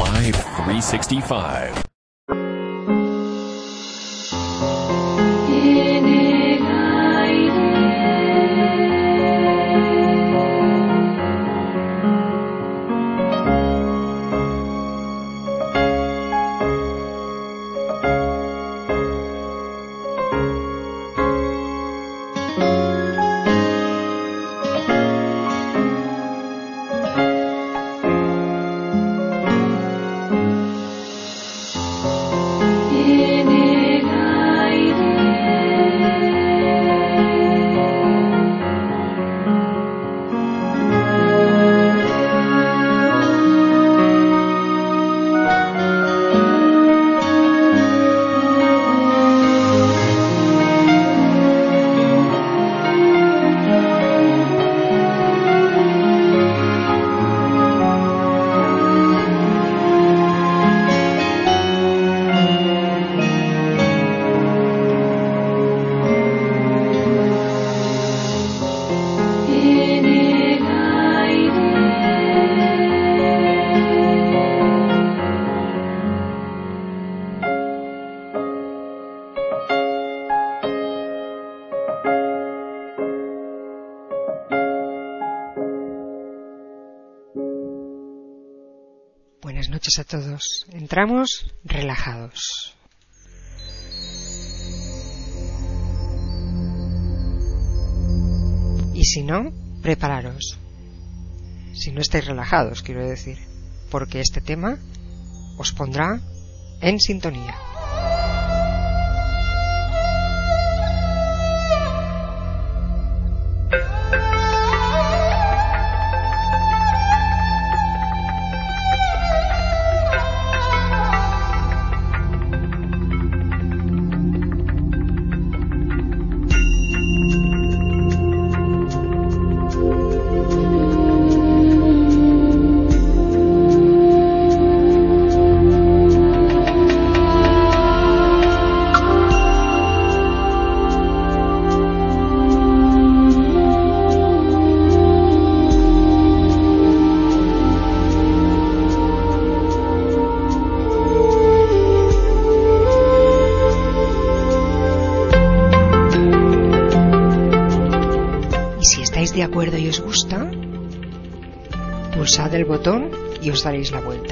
Live 365. Todos. Entramos relajados. Y si no, prepararos. Si no estáis relajados, quiero decir, porque este tema os pondrá en sintonía. Daréis la vuelta.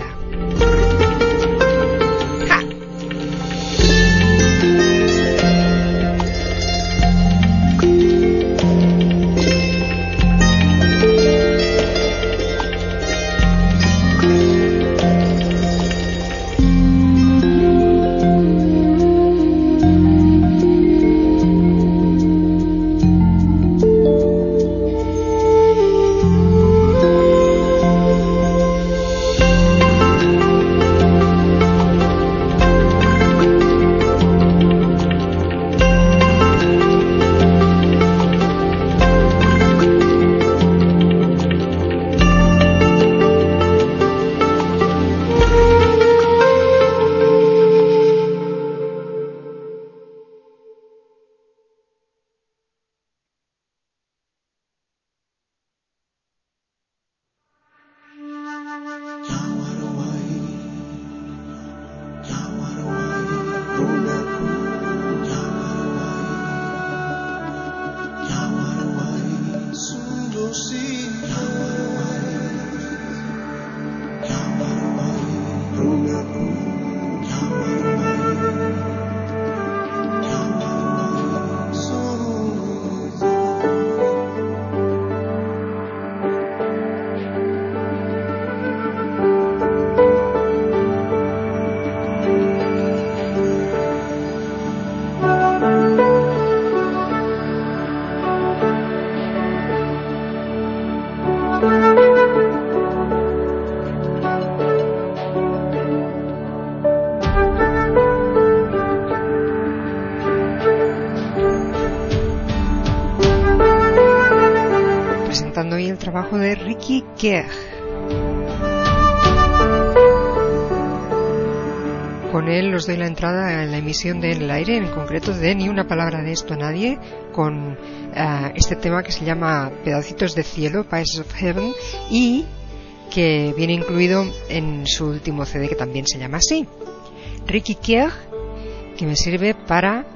Con él os doy la entrada en la emisión de En el aire, en concreto de Ni una palabra de esto a nadie, con eh, este tema que se llama Pedacitos de cielo, Pieces of Heaven, y que viene incluido en su último CD que también se llama así. Ricky Kier, que me sirve para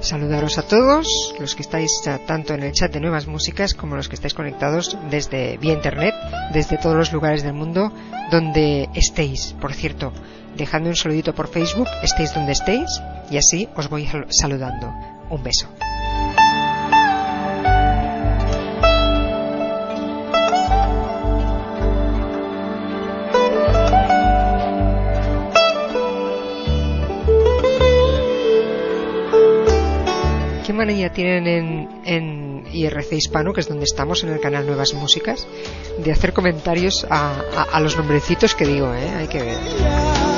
saludaros a todos, los que estáis tanto en el chat de Nuevas Músicas como los que estáis conectados desde vía internet, desde todos los lugares del mundo donde estéis. Por cierto, dejadme un saludito por Facebook, estéis donde estéis, y así os voy saludando. Un beso. ¿Qué manía tienen en, en, IRC Hispano, que es donde estamos, en el canal Nuevas Músicas, de hacer comentarios a, a, a los nombrecitos que digo, ¿eh? Hay que ver.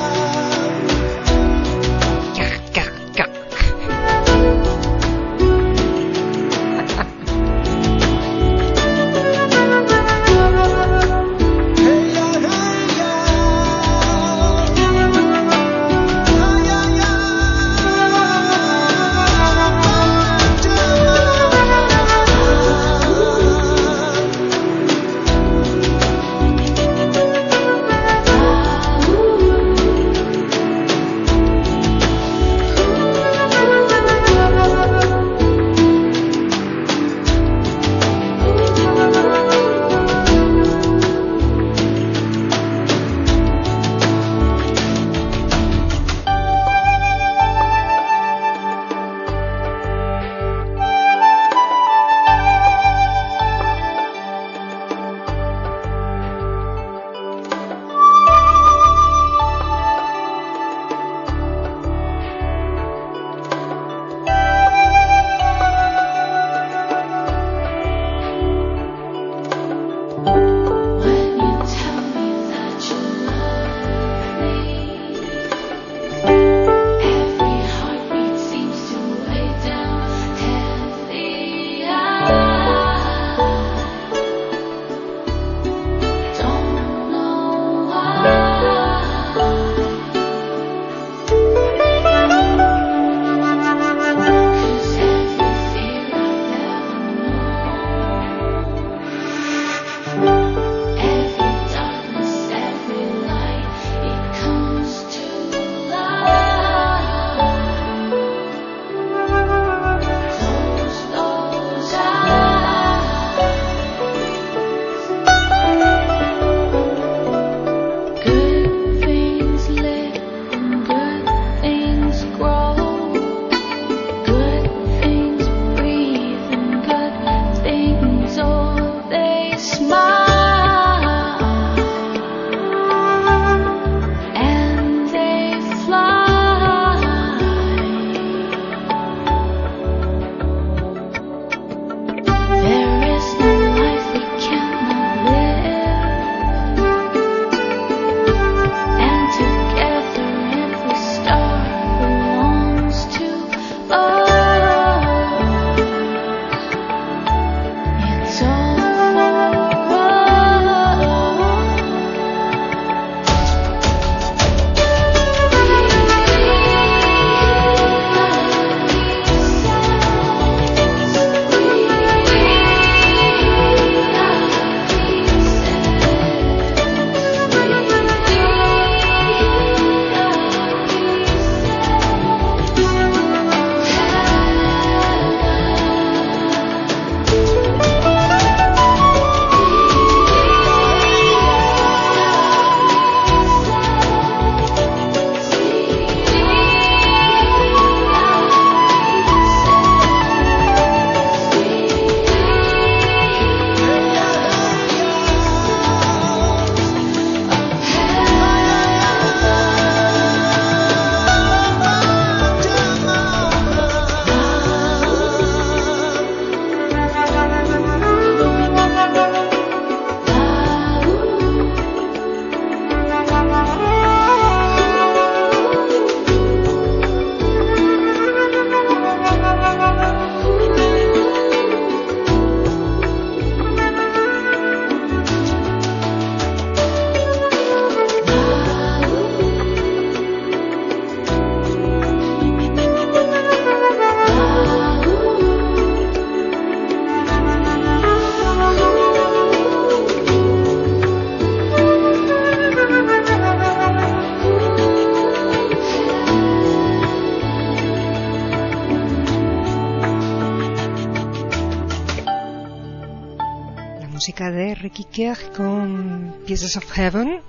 Con Pieces of Heaven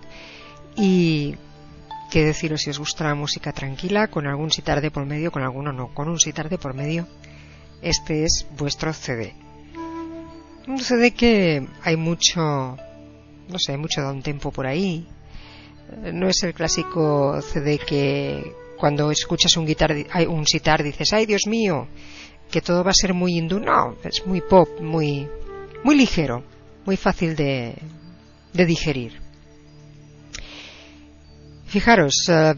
y qué deciros si os gusta la música tranquila, con algún sitar de por medio, con alguno no, con un sitar de por medio. Este es vuestro CD. Un CD que hay mucho, no sé, mucho un tempo por ahí. No es el clásico CD que cuando escuchas un, guitar, un sitar dices, ay Dios mío, que todo va a ser muy hindú. No, es muy pop, muy, muy ligero, muy fácil de, de digerir. Fijaros, eh,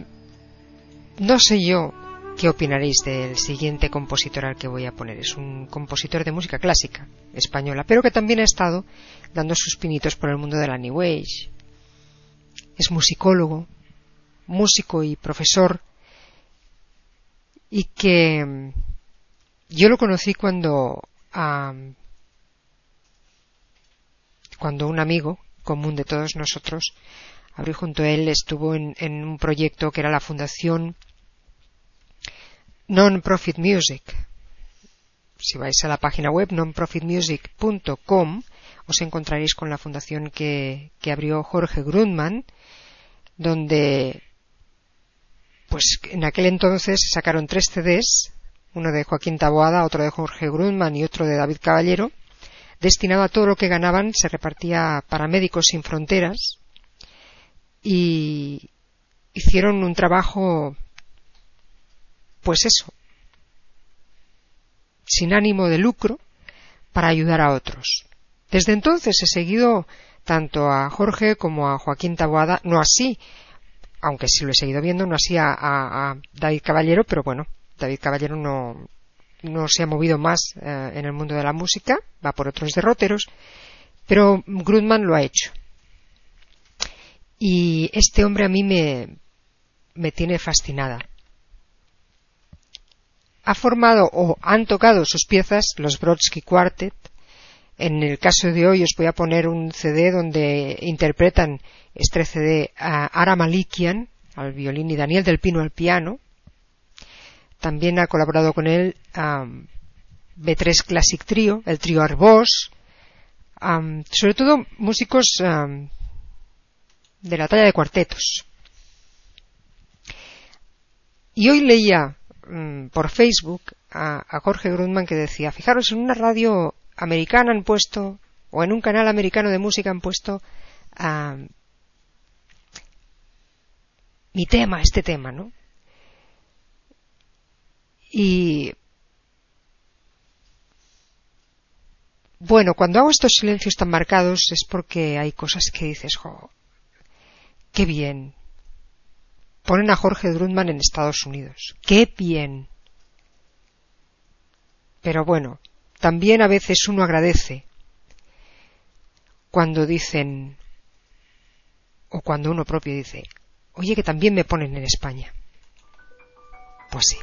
no sé yo qué opinaréis del siguiente compositor al que voy a poner. Es un compositor de música clásica española, pero que también ha estado dando sus pinitos por el mundo de la New. Es musicólogo, músico y profesor, y que yo lo conocí cuando cuando un amigo común de todos nosotros abrió junto a él estuvo en, un proyecto que era la fundación Non-Profit Music. Si vais a la página web nonprofitmusic.com os encontraréis con la fundación que, que abrió Jorge Grundman, donde pues en aquel entonces sacaron tres CDs uno de Joaquín Taboada, otro de Jorge Grundman y otro de David Caballero, destinado a todo lo que ganaban, se repartía para Médicos Sin Fronteras y hicieron un trabajo, pues eso, sin ánimo de lucro, para ayudar a otros. Desde entonces he seguido tanto a Jorge como a Joaquín Taboada, no así, aunque sí lo he seguido viendo, no así a, a David Caballero, pero bueno, David Caballero no, no se ha movido más eh, en el mundo de la música, va por otros derroteros, pero Grudman lo ha hecho. Y este hombre a mí me, me tiene fascinada. Ha formado o han tocado sus piezas los Brodsky Quartet. En el caso de hoy os voy a poner un CD donde interpretan este CD a Ara Malikian al violín y Daniel del Pino al piano también ha colaborado con él B3 Classic Trio, el trío Arbós, sobre todo músicos de la talla de cuartetos. Y hoy leía mm, por Facebook a, Jorge Grundman que decía, fijaros, en una radio americana han puesto, o en un canal americano de música han puesto mi tema, este tema, ¿no? Y bueno, cuando hago estos silencios tan marcados es porque hay cosas que dices, jo, qué bien. Ponen a Jorge Drundman en Estados Unidos. Qué bien. Pero bueno, también a veces uno agradece cuando dicen, o cuando uno propio dice, oye que también me ponen en España. Pues sí.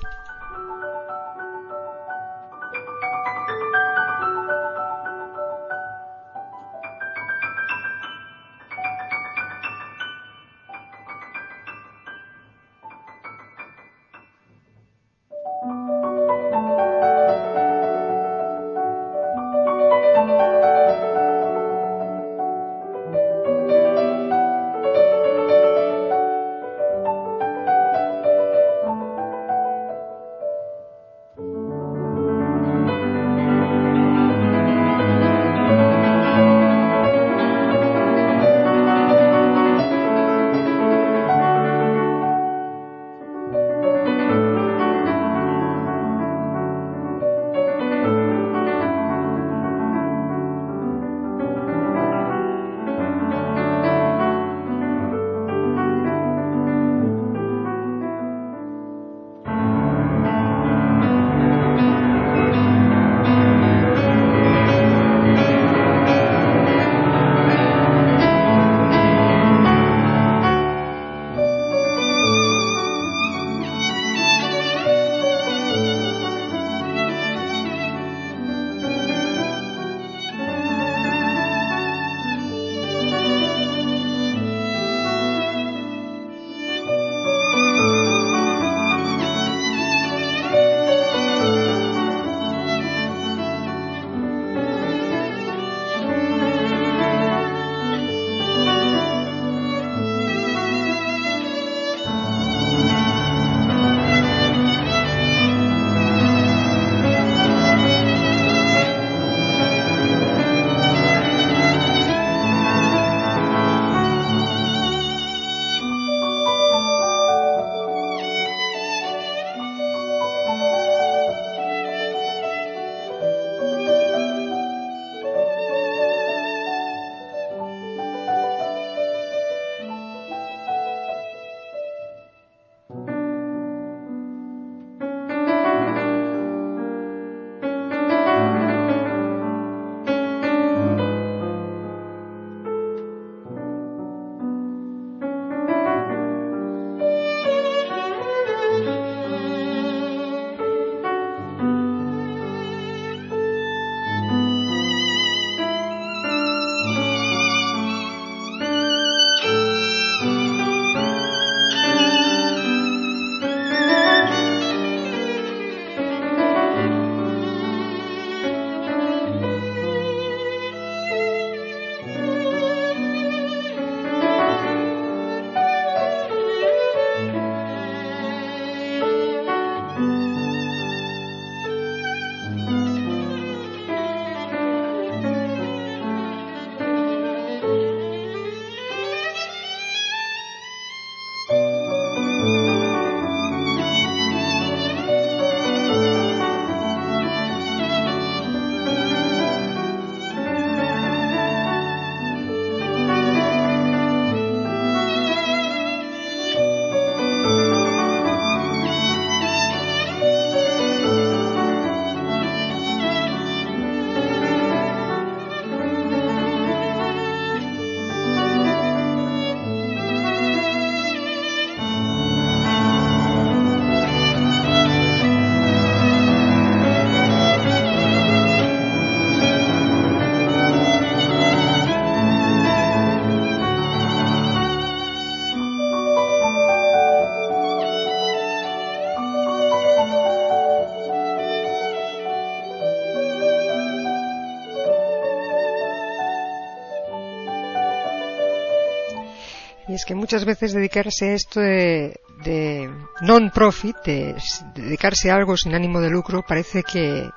Es que muchas veces dedicarse a esto de, non-profit, de, dedicarse a algo sin ánimo de lucro, parece que,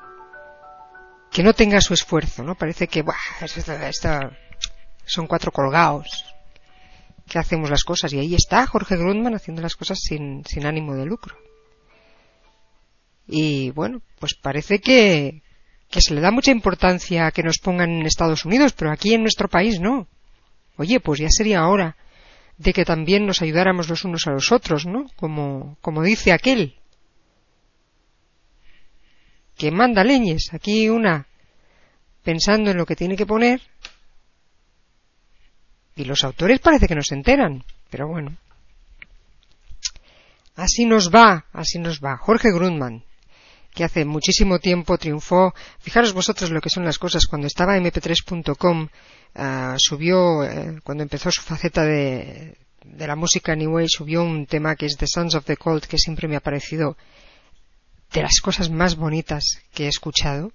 que no tenga su esfuerzo, ¿no? Parece que, buah, son cuatro colgados, que hacemos las cosas. Y ahí está Jorge Grundman haciendo las cosas sin, sin ánimo de lucro. Y bueno, pues parece que, que se le da mucha importancia a que nos pongan en Estados Unidos, pero aquí en nuestro país no. Oye, pues ya sería hora de que también nos ayudáramos los unos a los otros, ¿no? Como, como dice aquel. Que manda leñes, aquí una pensando en lo que tiene que poner y los autores parece que no se enteran, pero bueno. Así nos va, así nos va. Jorge Grundman, que hace muchísimo tiempo triunfó. Fijaros vosotros lo que son las cosas. Cuando estaba mp3.com, ah, subió, eh, cuando empezó su faceta de, de la música New Way, subió un tema que es The Sons of the Cold, que siempre me ha parecido de las cosas más bonitas que he escuchado.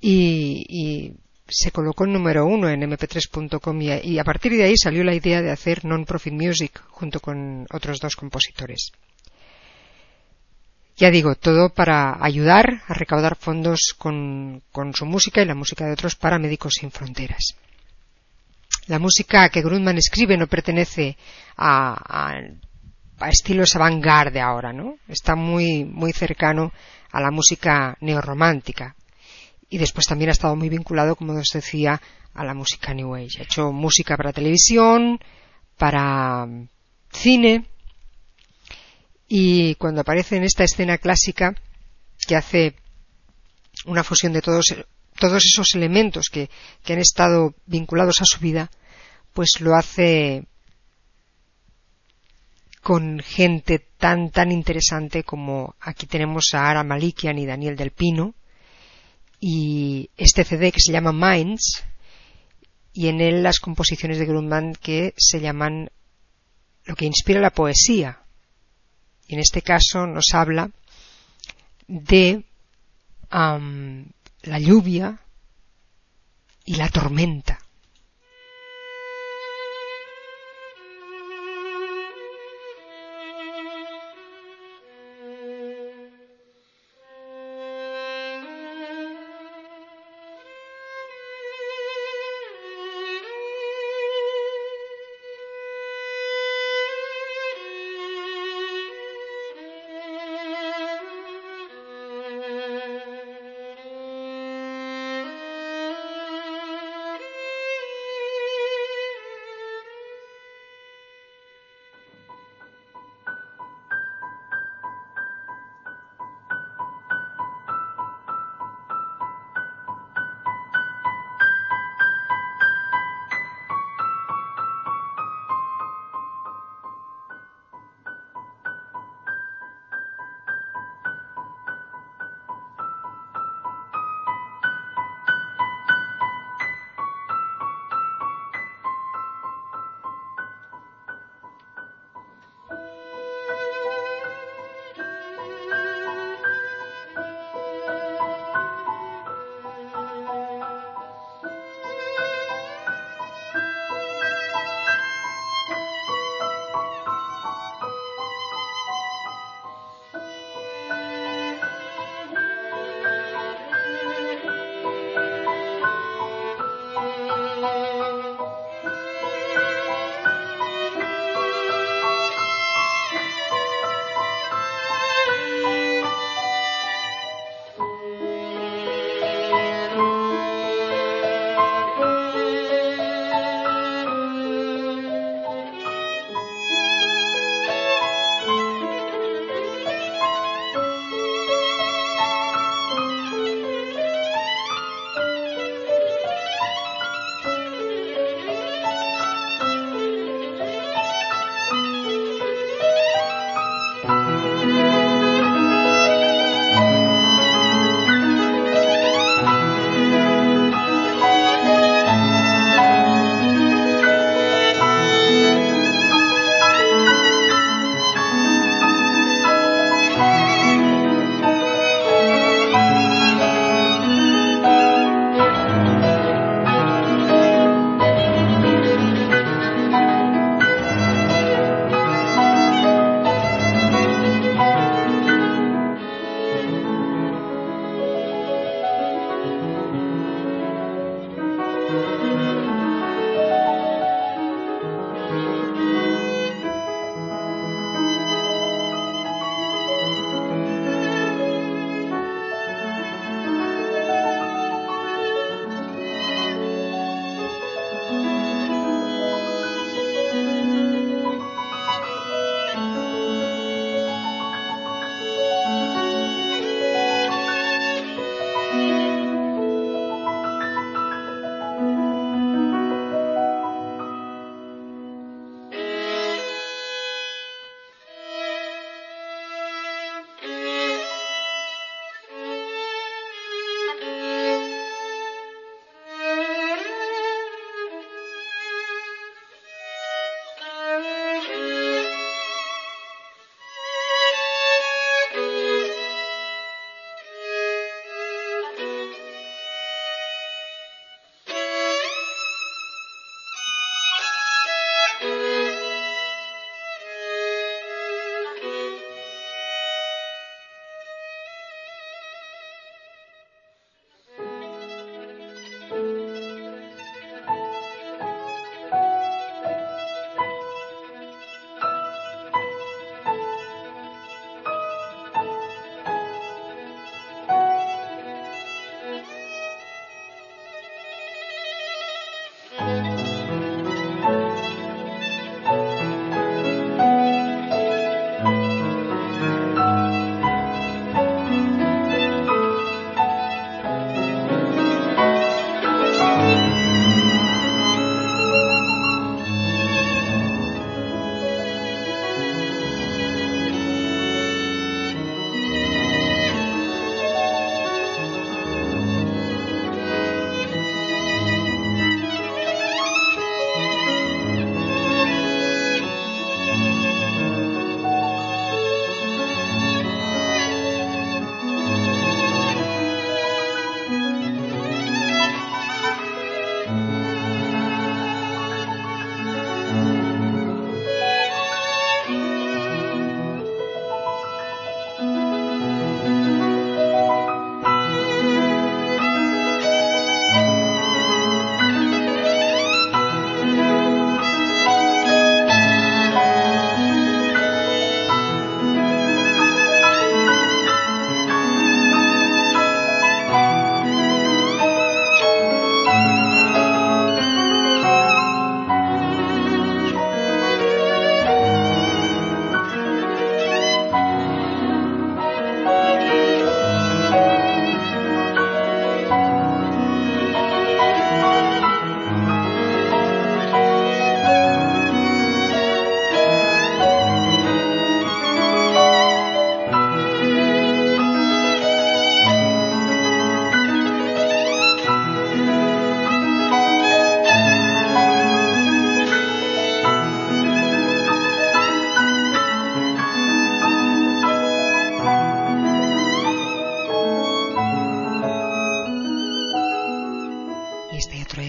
Y, y se colocó en número uno en mp3.com y, a partir de ahí salió la idea de hacer non-profit music junto con otros dos compositores. Ya digo, todo para ayudar a recaudar fondos con, su música y la música de otros para Médicos Sin Fronteras. La música que Grundman escribe no pertenece a, a, estilos avant-garde ahora, ¿no? Está muy, muy cercano a la música neorromántica y después también ha estado muy vinculado, como os decía, a la música New Age. Ha hecho música para televisión, para mm, cine y cuando aparece en esta escena clásica que hace una fusión de todos, todos esos elementos que, que han estado vinculados a su vida, pues lo hace con gente tan tan interesante como aquí tenemos a Ara Malikian y Daniel del Pino, y este CD que se llama Minds y en él las composiciones de Grundman que se llaman lo que inspira la poesía. Y en este caso nos habla de la lluvia y la tormenta.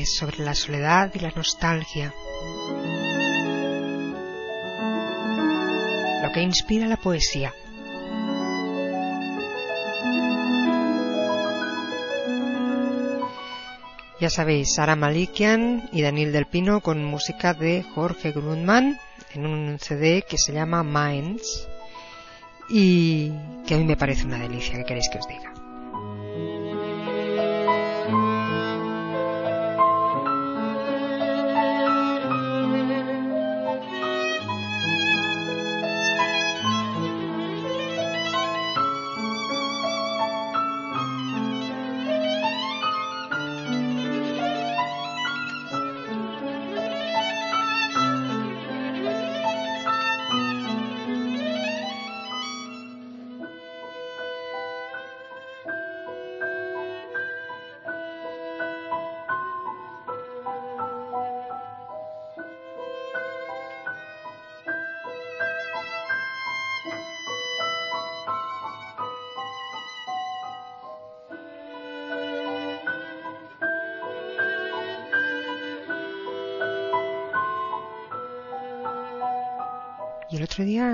Sobre la soledad y la nostalgia. Lo que inspira la poesía. Ya sabéis, Sara Malikian y Daniel Del Pino con música de Jorge Grundman en un CD que se llama Minds y que a mí me parece una delicia, ¿qué queréis que os diga?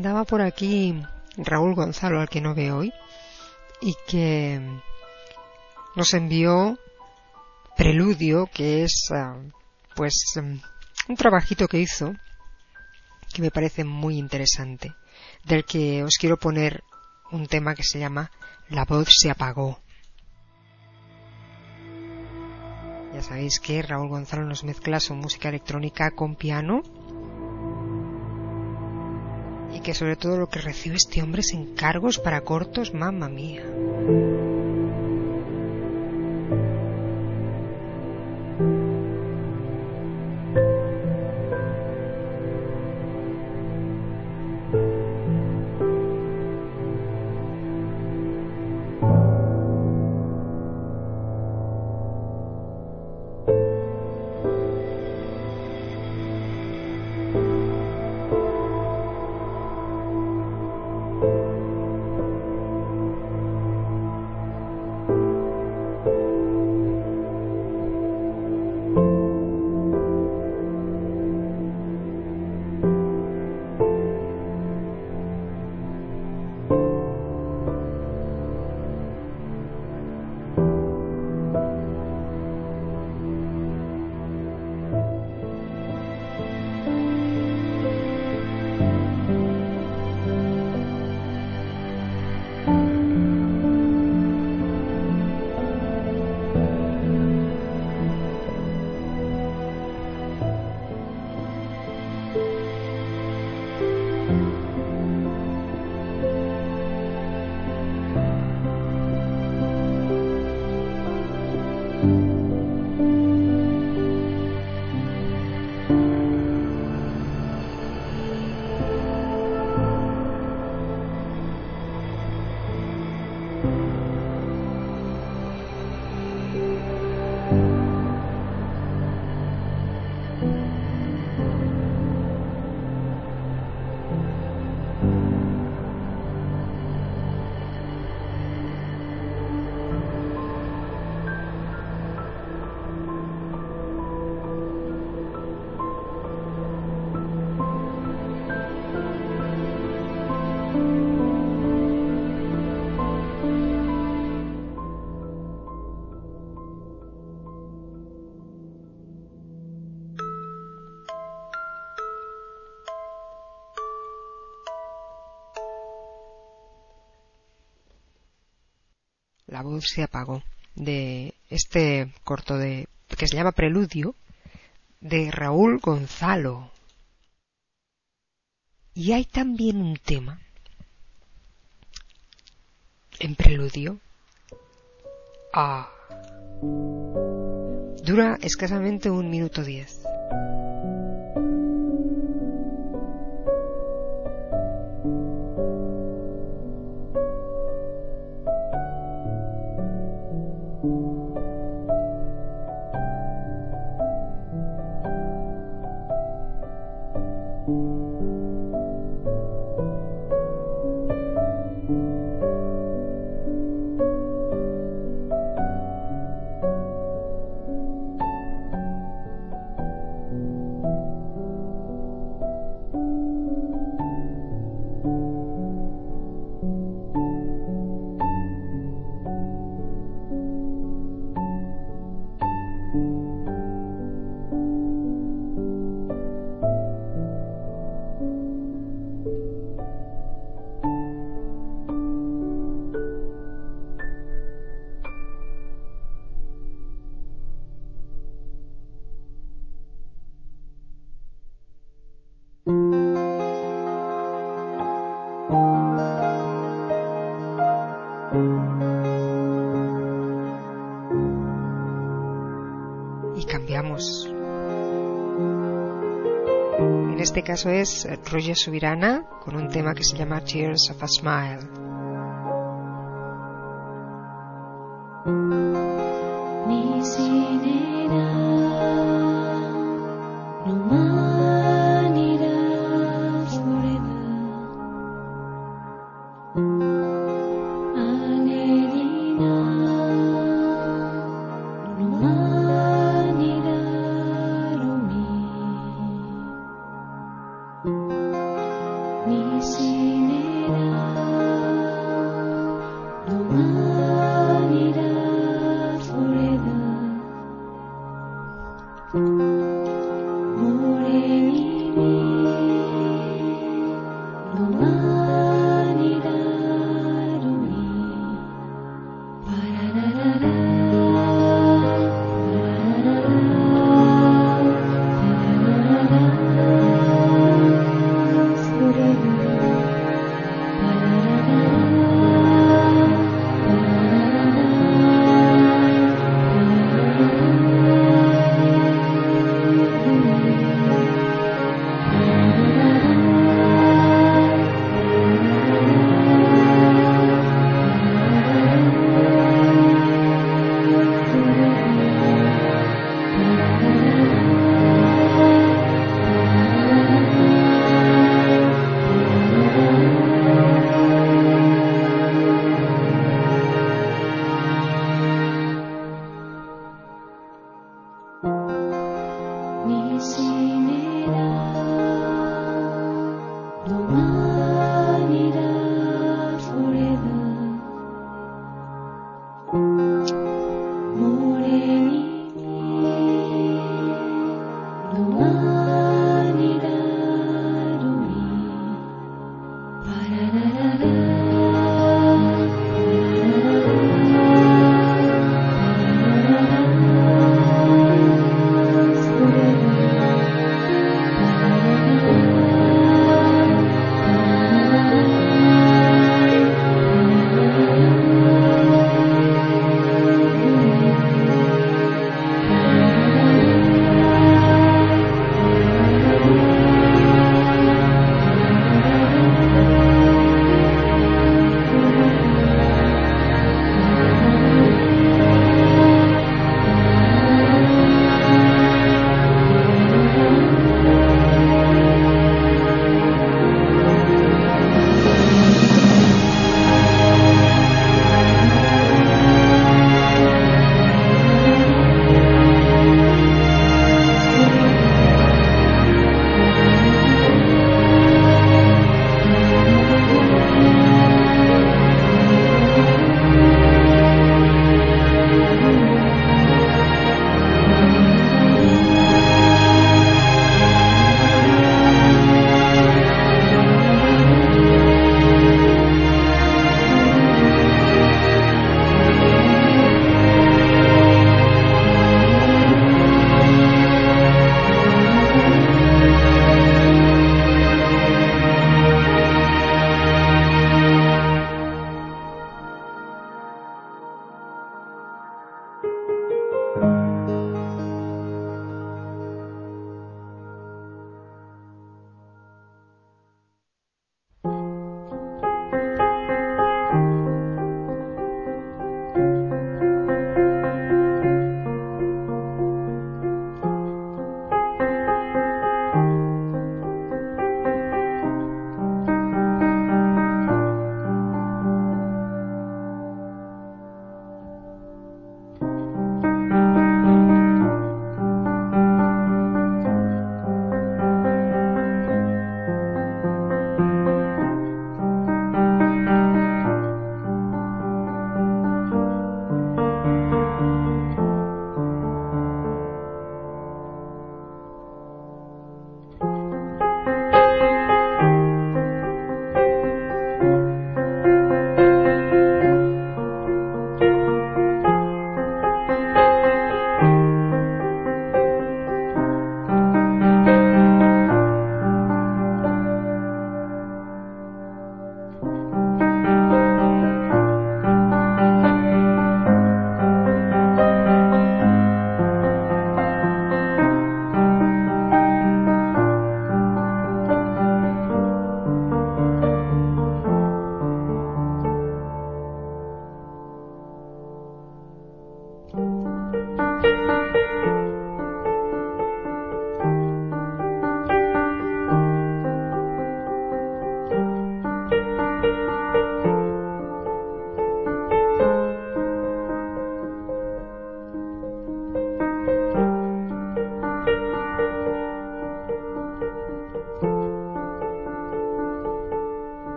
Andaba por aquí Raúl Gonzalo, al que no veo hoy, y que nos envió Preludio, que es ah, pues un trabajito que hizo que me parece muy interesante, del que os quiero poner un tema que se llama La voz se apagó. Ya sabéis que Raúl Gonzalo nos mezcla su música electrónica con piano que sobre todo lo que recibe este hombre es encargos para cortos, mamma mía. La voz se apagó de este corto de que se llama Preludio de Raúl Gonzalo. Y hay también un tema en Preludio. Ah. Dura escasamente un minuto diez. caso es Roger Subirana con un tema que se llama Tears of a Smile. Ni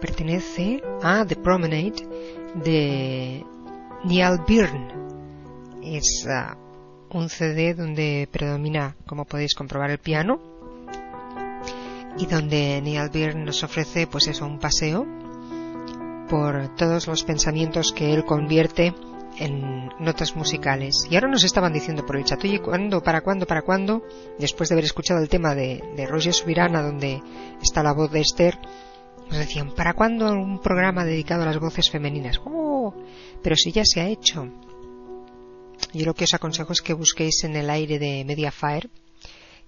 The Promenade de Neil Byrne. Es uh, un CD donde predomina, como podéis comprobar, el piano y donde Neil Byrne nos ofrece, pues eso, un paseo por todos los pensamientos que él convierte en notas musicales. Y ahora nos estaban diciendo por el chat, oye, ¿cuándo, para cuándo, para cuándo? Después de haber escuchado el tema de, de Roger Subirana, donde está la voz de Esther, nos decían, ¿para cuándo un programa dedicado a las voces femeninas? ¡Oh! Pero si ya se ha hecho. Yo lo que os aconsejo es que busquéis en el aire de Mediafire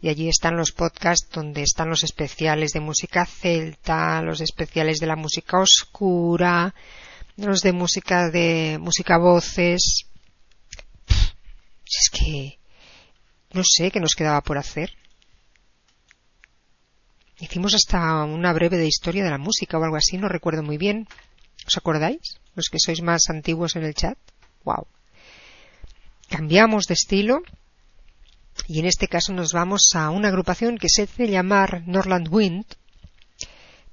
y allí están los podcasts donde están los especiales de música celta, los especiales de la música oscura, los de música de música voces. Es que no sé qué nos quedaba por hacer. Hicimos hasta una breve de historia de la música o algo así, no recuerdo muy bien. ¿Os acordáis? Los que sois más antiguos en el chat. Wow. Cambiamos de estilo y en este caso nos vamos a una agrupación que se hace llamar Norland Wind,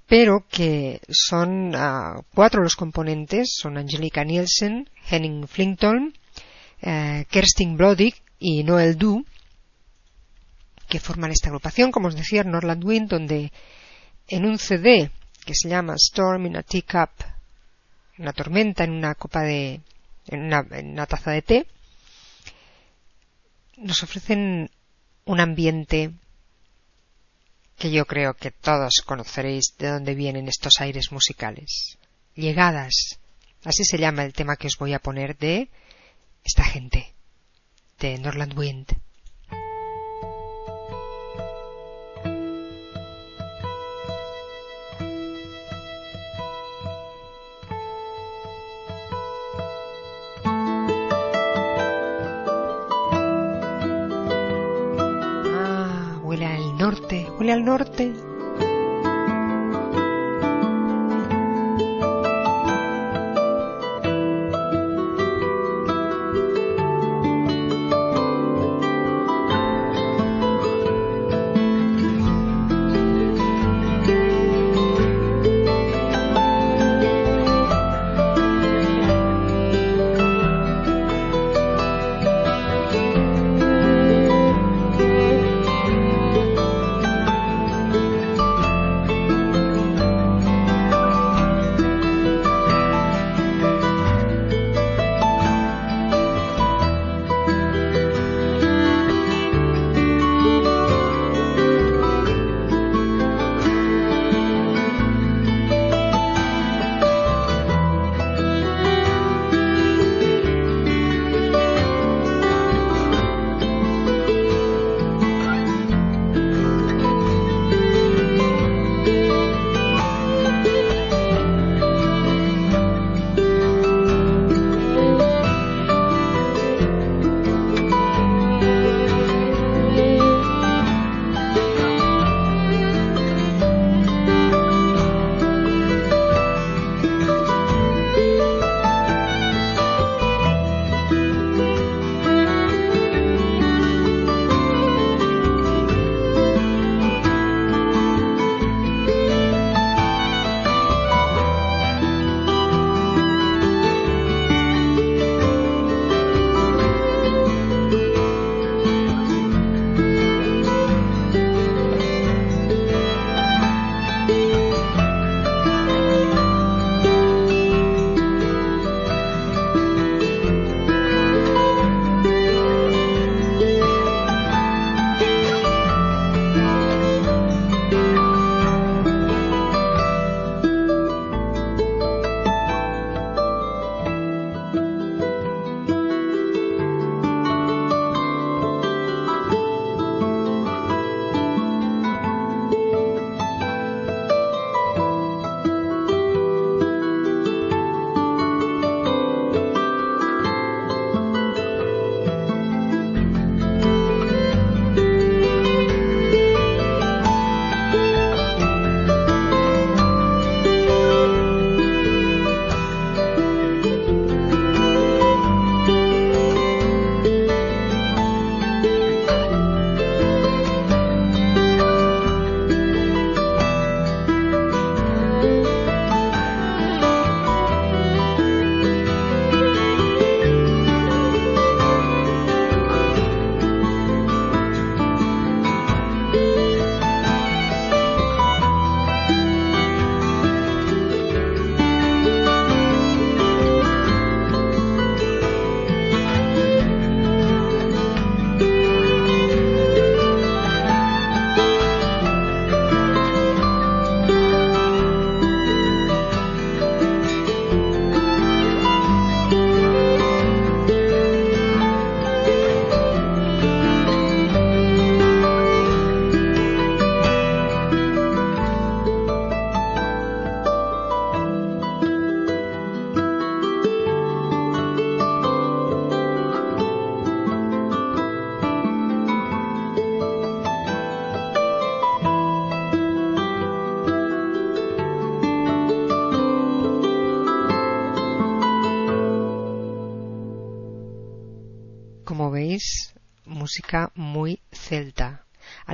pero que son uh, cuatro los componentes, son Angelica Nielsen, Henning Flington, uh, Kerstin Blodig y Noel Du, que forman esta agrupación, como os decía, Norland Wind, donde en un CD que se llama Storm in a Teacup, una tormenta en una copa de, en una, taza de té, nos ofrecen un ambiente que yo creo que todos conoceréis de dónde vienen estos aires musicales. Llegadas. Así se llama el tema que os voy a poner de esta gente, de Norland Wind. Norte,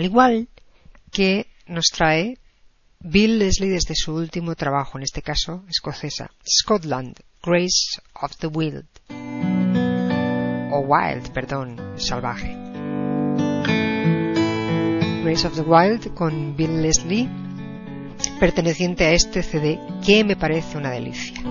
Al igual que nos trae Bill Leslie desde su último trabajo, en este caso escocesa, Scotland, Grace of the Wild. O Wild, perdón, salvaje. Grace of the Wild con Bill Leslie, perteneciente a este CD que me parece una delicia.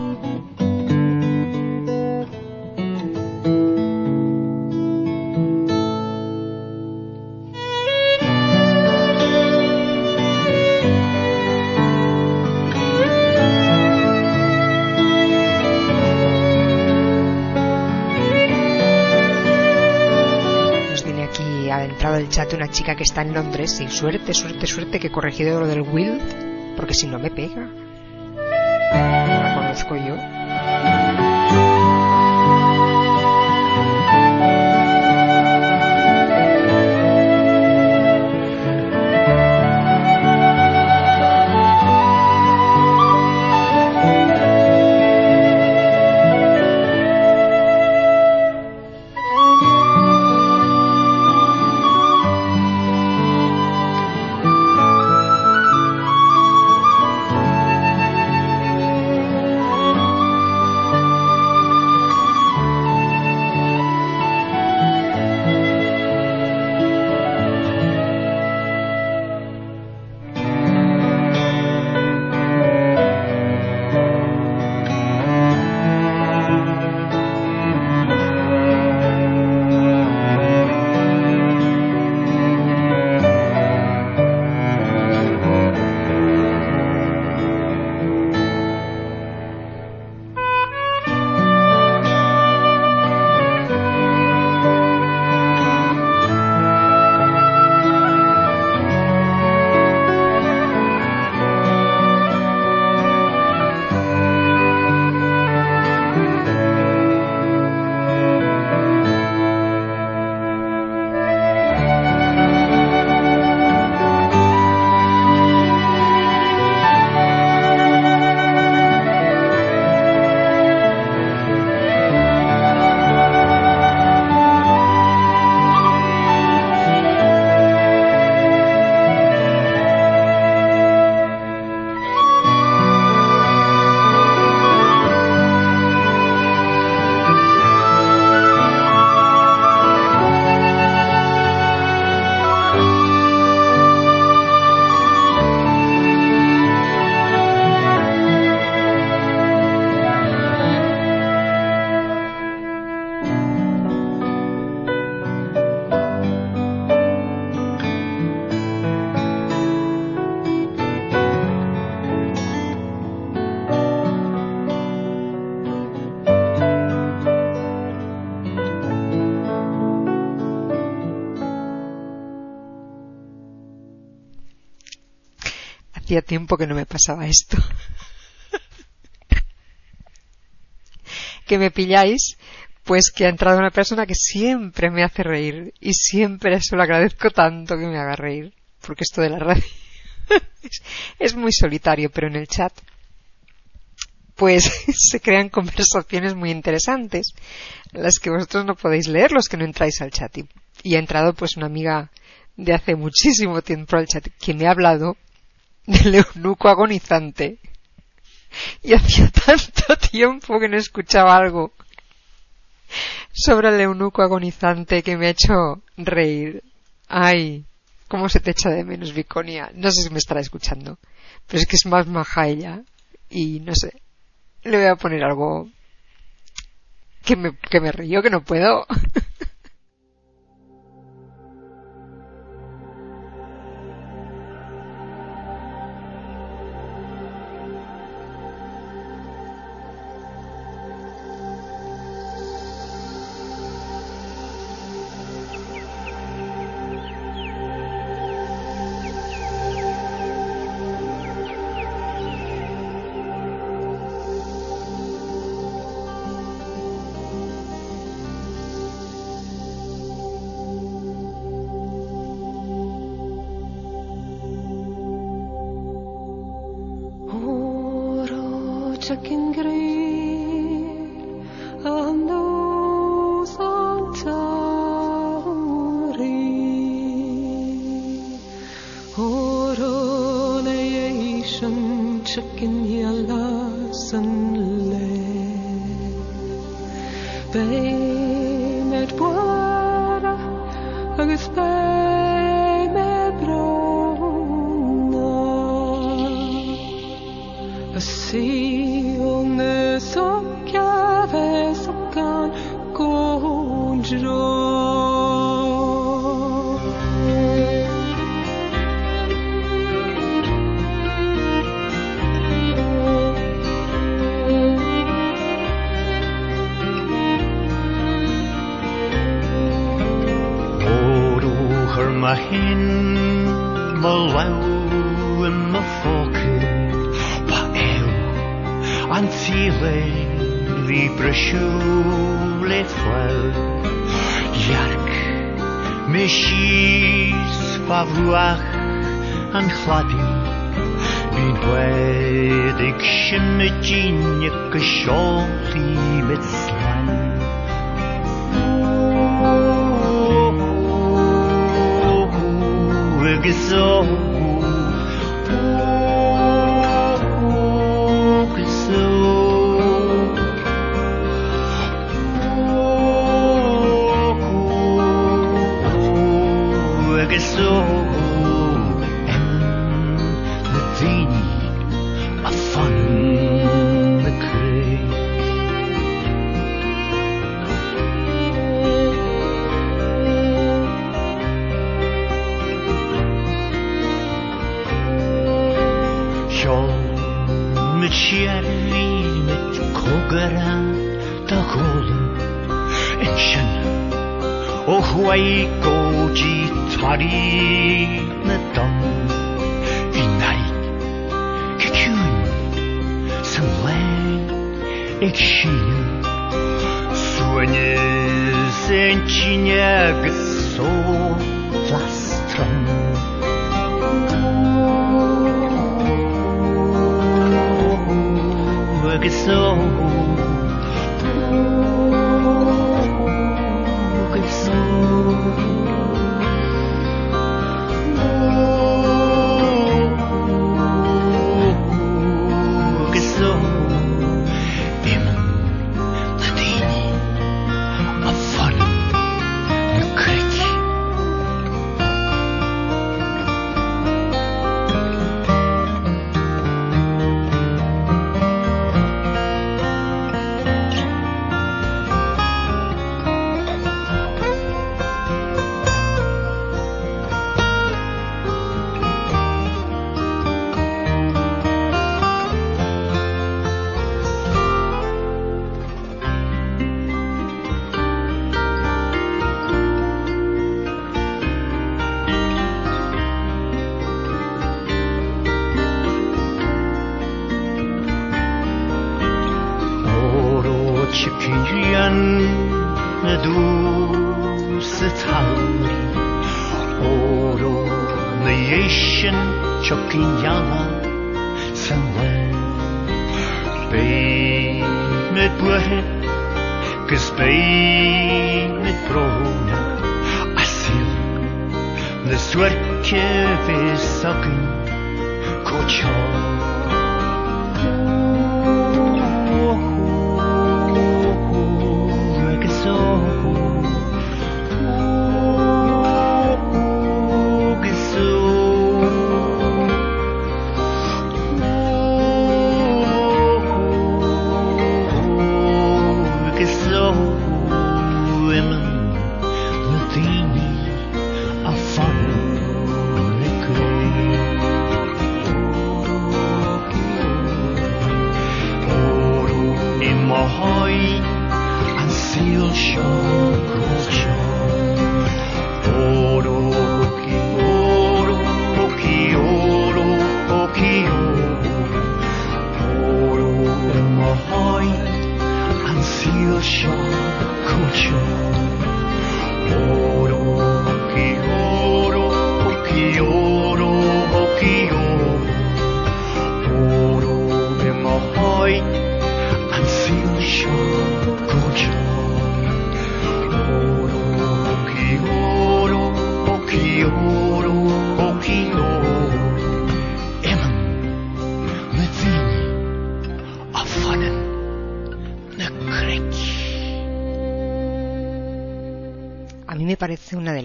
Del chat una chica que está en Londres y suerte, suerte, suerte que he corregido lo del Wild, porque si no me pega. La conozco yo. Hacía tiempo que no me pasaba esto. que me pilláis, pues que ha entrado una persona que siempre me hace reír y siempre eso lo agradezco tanto que me haga reír, porque esto de la radio es, muy solitario, pero en el chat pues se crean conversaciones muy interesantes, las que vosotros no podéis leer, los que no entráis al chat. Y, y ha entrado pues una amiga de hace muchísimo tiempo al chat que me ha hablado del eunuco agonizante. Y hacía tanto tiempo que no escuchaba algo sobre el eunuco agonizante que me ha hecho reír. Ay, cómo se te echa de menos, Viconia. No sé si me estará escuchando, pero es que es más maja ella. Y no sé, le voy a poner algo que me, que me que no puedo. could slow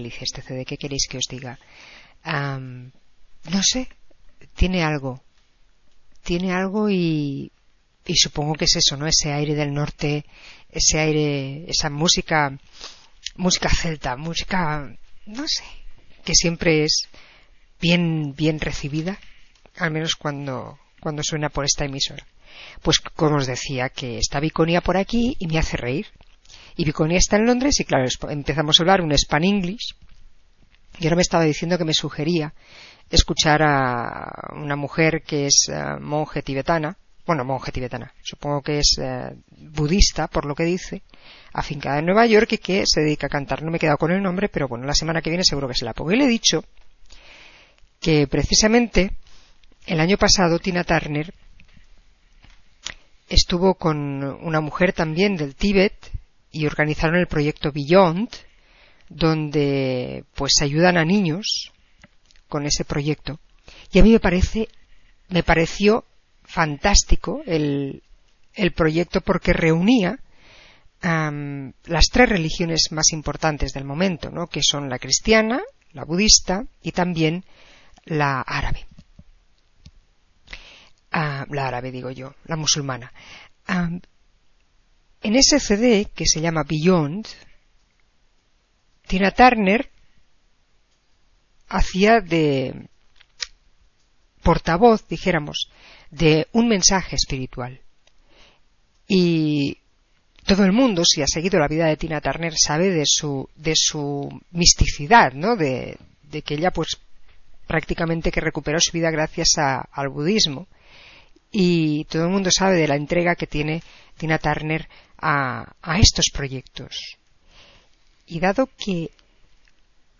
delicia este CD. ¿Qué queréis que os diga? no sé, tiene algo. Tiene algo y, y supongo que es eso, ¿no? Ese aire del norte, ese aire, esa música, música celta, música, no sé, que siempre es bien, bien recibida, al menos cuando, cuando suena por esta emisora. Pues como os decía, que está Viconia por aquí y me hace reír. Y Viconia está en Londres y claro, empezamos a hablar un Span English. Y ahora me estaba diciendo que me sugería escuchar a una mujer que es eh, monje tibetana, bueno, monje tibetana, supongo que es eh, budista, por lo que dice, afincada en Nueva York y que se dedica a cantar. No me he quedado con el nombre, pero bueno, la semana que viene seguro que se la pongo. Y le he dicho que precisamente el año pasado Tina Turner estuvo con una mujer también del Tíbet y organizaron el proyecto Beyond, donde pues ayudan a niños con ese proyecto. Y a mí me parece, me pareció fantástico el, el proyecto porque reunía las tres religiones más importantes del momento, ¿no? que son la cristiana, la budista y también la árabe. Ah, la árabe digo yo, la musulmana. En ese CD que se llama Beyond, Tina Turner hacía de portavoz, dijéramos, de un mensaje espiritual. Y todo el mundo, si ha seguido la vida de Tina Turner, sabe de su, de su misticidad, ¿no? De, que ella, pues, prácticamente que recuperó su vida gracias al budismo. Y todo el mundo sabe de la entrega que tiene Tina Turner a, a estos proyectos. Y dado que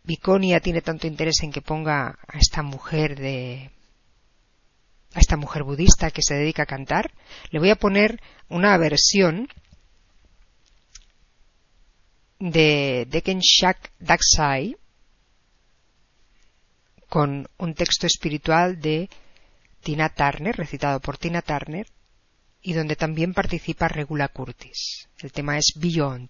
Viconia tiene tanto interés en que ponga a esta mujer de a esta mujer budista que se dedica a cantar, le voy a poner una versión de Shak Daksai con un texto espiritual de Tina Turner, recitado por Tina Turner, y donde también participa Regula Curtis. El tema es Beyond.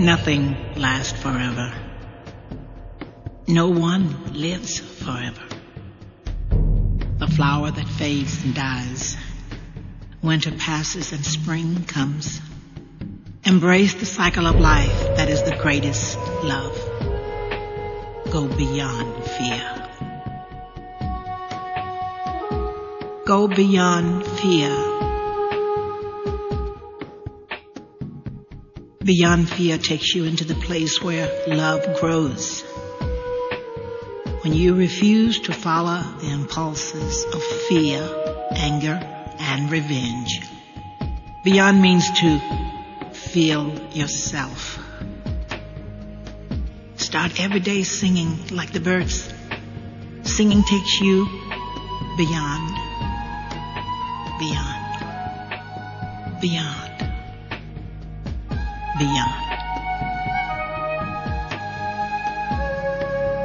Nothing lasts forever. No one lives forever. The flower that fades and dies. Winter passes and spring comes. Embrace the cycle of life that is the greatest love. Go beyond fear. Go beyond fear. Beyond fear takes you into the place where love grows. When you refuse to follow the impulses of fear, anger, and revenge. Beyond means to feel yourself. Start every day singing like the birds. Singing takes you beyond, beyond, beyond, beyond.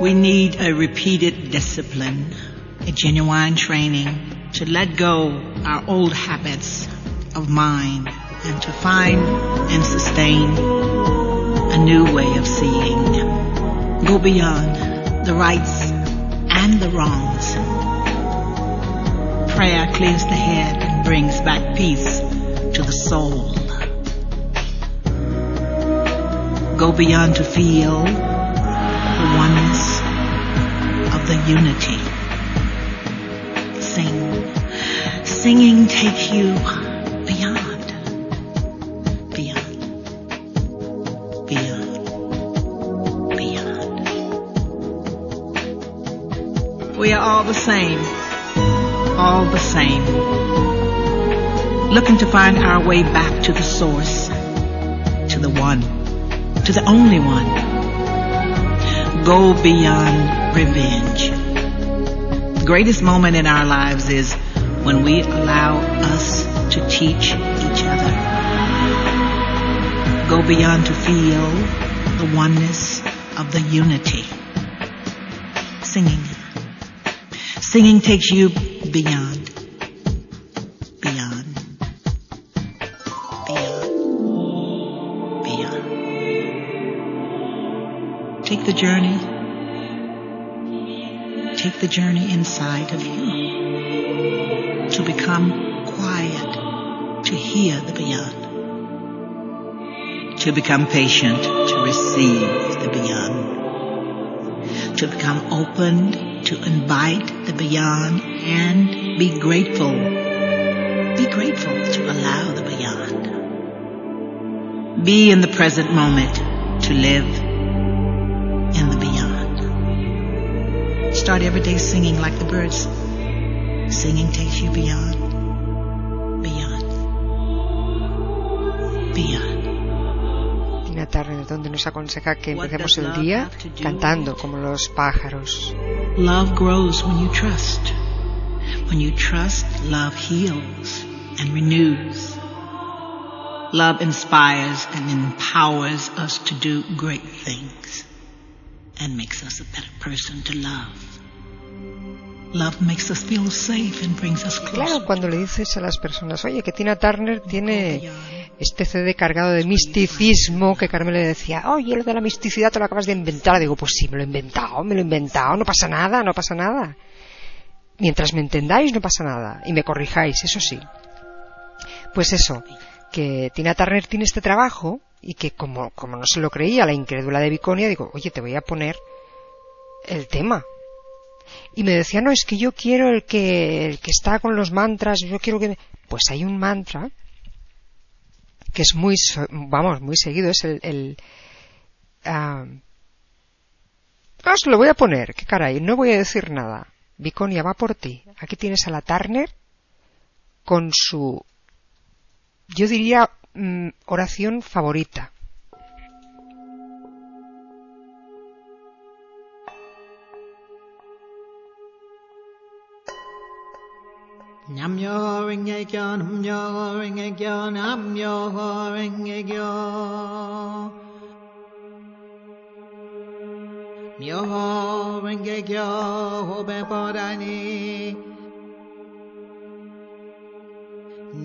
We need a repeated discipline, a genuine training to let go our old habits of mind and to find and sustain a new way of seeing. Go beyond the rights and the wrongs. Prayer clears the head and brings back peace to the soul. Go beyond to feel the oneness of the unity. Sing. Singing takes you beyond, beyond, beyond, beyond. We are all the same, all the same. Looking to find our way back to the source, to the one, to the only one. Go beyond revenge. The greatest moment in our lives is when we allow us to teach each other. Go beyond to feel the oneness of the unity. Singing. Singing takes you beyond, Take the journey inside of you to become quiet, to hear the beyond, to become patient, to receive the beyond, to become open, to invite the beyond, and be grateful. Be grateful to allow the beyond. Be in the present moment to live Start every day singing like the birds. Singing takes you beyond, beyond, beyond. Tina Turner, donde nos aconseja que empecemos el día cantando como los pájaros. Love grows when you trust. When you trust, love heals and renews. Love inspires and empowers us to do great things and makes us a better person to love. Love makes us feel safe and brings us closer. Claro, cuando le dices a las personas, oye, que Tina Turner tiene este CD cargado de misticismo, que Carmen le decía, oye, lo de la misticidad te lo acabas de inventar. Digo, pues sí, me lo he inventado, me lo he inventado, no pasa nada, no pasa nada. Mientras me entendáis, no pasa nada. Y me corrijáis, eso sí. Pues eso, que Tina Turner tiene este trabajo y que como, como no se lo creía la incrédula de Viconia, digo, oye, te voy a poner el tema. Y me decía, no, es que yo quiero el que, el que está con los mantras, yo quiero que... Pues hay un mantra que es muy, vamos, muy seguido, es el... el ah, os lo voy a poner, qué caray, no voy a decir nada. Viconia va por ti. Aquí tienes a la Turner con su, yo diría, mm, oración favorita. Nam yo ring a kyo, nam yo ring a kyo, nam yo ring a kyo. Myo ring a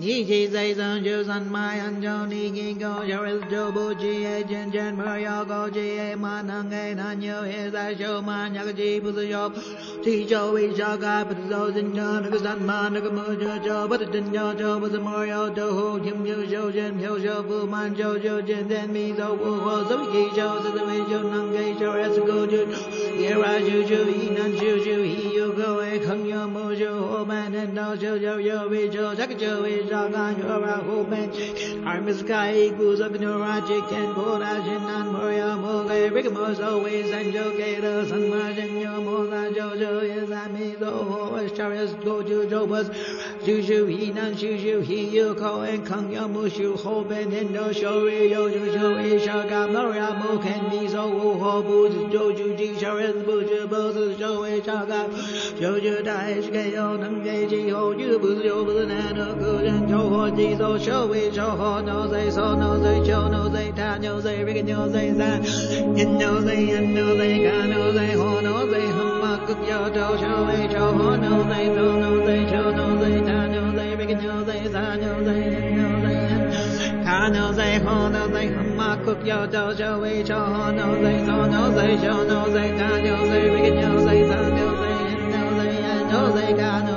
Niji Zayzon Jusan Mayan Joni Ginko Jaris Jobu Jie Jin Jin Mur Yoko Jie Manang E Nanyo Hisa Shoman Yaka Ji Pusa Yop Ti Cho Vi Shaka Pusa Zho Jin Cho Nuka San Ma Nuka Mu Cho Cho Pusa Jin Cho Cho Pusa Mur Yoko Cho Hu Kim Yu Sho Jin Pyo Sho Fu Man Cho Cho Jin Zen Mi So Wu Ho So Ki Cho Sisa Vi Cho Nang Ke Cho Esu Go Jin Cho 耶哇啾啾一能啾啾一有各位朋友们就伙伴能到就就有为就这个就为上干就哇伙伴二米斯卡一古这个牛哇这天波拉是南摩呀摩给这个摩手为三就给的三摩人牛摩那就就也三米都我小也是够就就我啾啾一能啾啾一有各位朋友们就伙伴能到就为有就就为上干摩呀摩肯你手我不就就就就不是不是社会差个，就觉得是看有能干起好女的不是就不是男的可怜就活几撮社会就好，农村少农村少农村他农村人家农村人农村好农村好嘛，就要到社会就好，农村少农村少农村。no they ho no they ho ma ku yo do jo we jo ho no they so no they jo no they ta no they we can they ta no they no they no they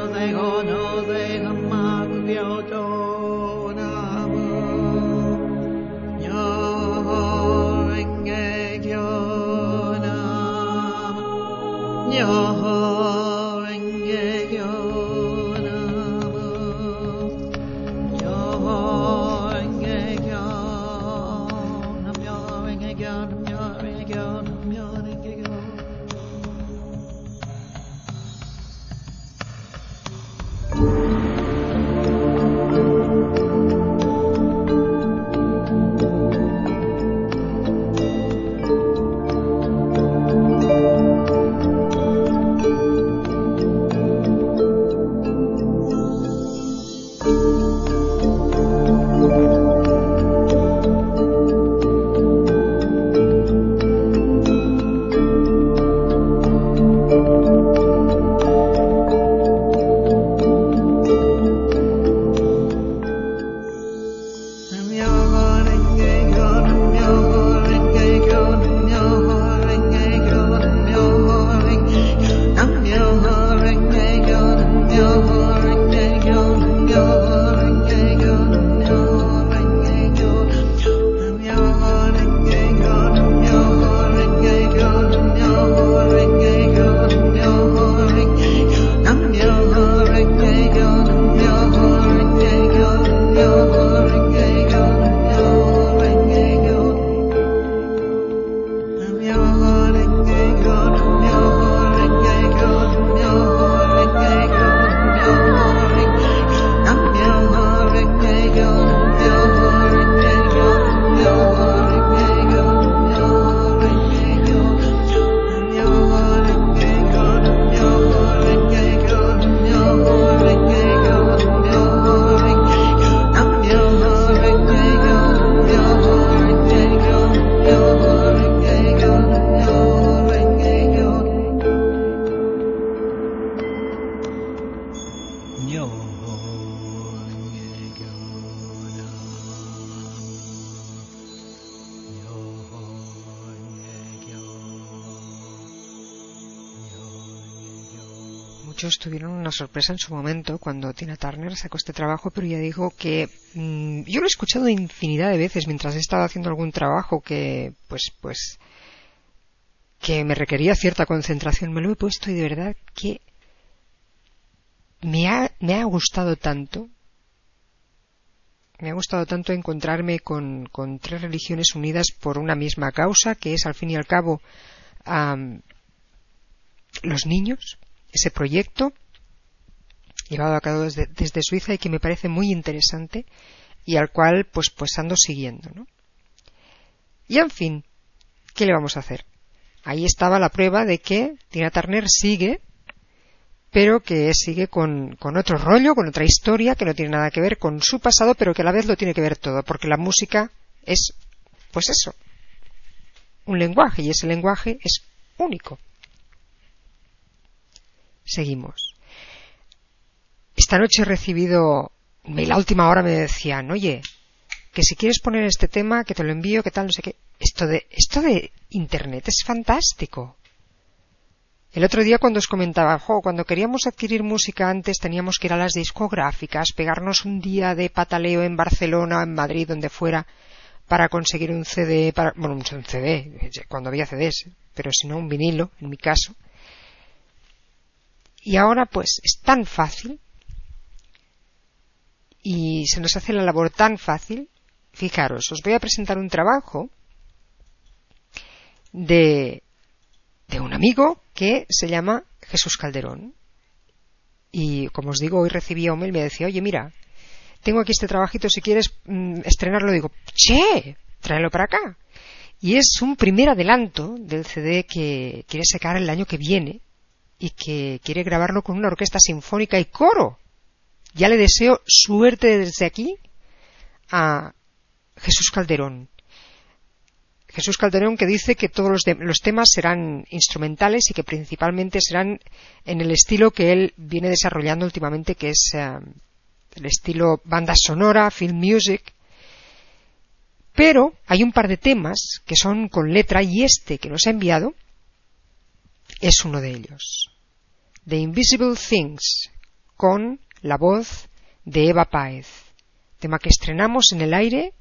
en su momento cuando Tina Turner sacó este trabajo, pero ya dijo que mm, yo lo he escuchado infinidad de veces mientras he estado haciendo algún trabajo que, pues, pues, que me requería cierta concentración. Me lo he puesto y de verdad que me ha, me ha gustado tanto. Me ha gustado tanto encontrarme con, con tres religiones unidas por una misma causa, que es al fin y al cabo los niños, ese proyecto llevado a cabo desde, desde Suiza y que me parece muy interesante y al cual pues pues ando siguiendo, ¿no? Y en fin, ¿qué le vamos a hacer? Ahí estaba la prueba de que Tina Turner sigue, pero que sigue con, con otro rollo, con otra historia que no tiene nada que ver con su pasado, pero que a la vez lo tiene que ver todo, porque la música es, pues eso, un lenguaje y ese lenguaje es único. Seguimos. Esta noche he recibido y la última hora me decían, oye, que si quieres poner este tema, que te lo envío, que tal, no sé qué. Esto de, esto de Internet es fantástico. El otro día cuando os comentaba, jo, cuando queríamos adquirir música antes teníamos que ir a las discográficas, pegarnos un día de pataleo en Barcelona, en Madrid, donde fuera, para conseguir un CD, para, bueno, un CD, cuando había CDs, pero si no un vinilo, en mi caso. Y ahora pues es tan fácil y se nos hace la labor tan fácil. Fijaros, os voy a presentar un trabajo de, de un amigo que se llama Jesús Calderón. Y como os digo, hoy recibí un mail y me decía, oye, mira, tengo aquí este trabajito, si quieres mm, estrenarlo, digo, che, tráelo para acá. Y es un primer adelanto del CD que quiere sacar el año que viene y que quiere grabarlo con una orquesta sinfónica y coro. Ya le deseo suerte desde aquí a Jesús Calderón. Jesús Calderón que dice que todos los, temas serán instrumentales y que principalmente serán en el estilo que él viene desarrollando últimamente, que es eh, el estilo banda sonora, film music. Pero hay un par de temas que son con letra y este que nos ha enviado es uno de ellos. The Invisible Things con la voz de Eva Páez, tema que estrenamos en el aire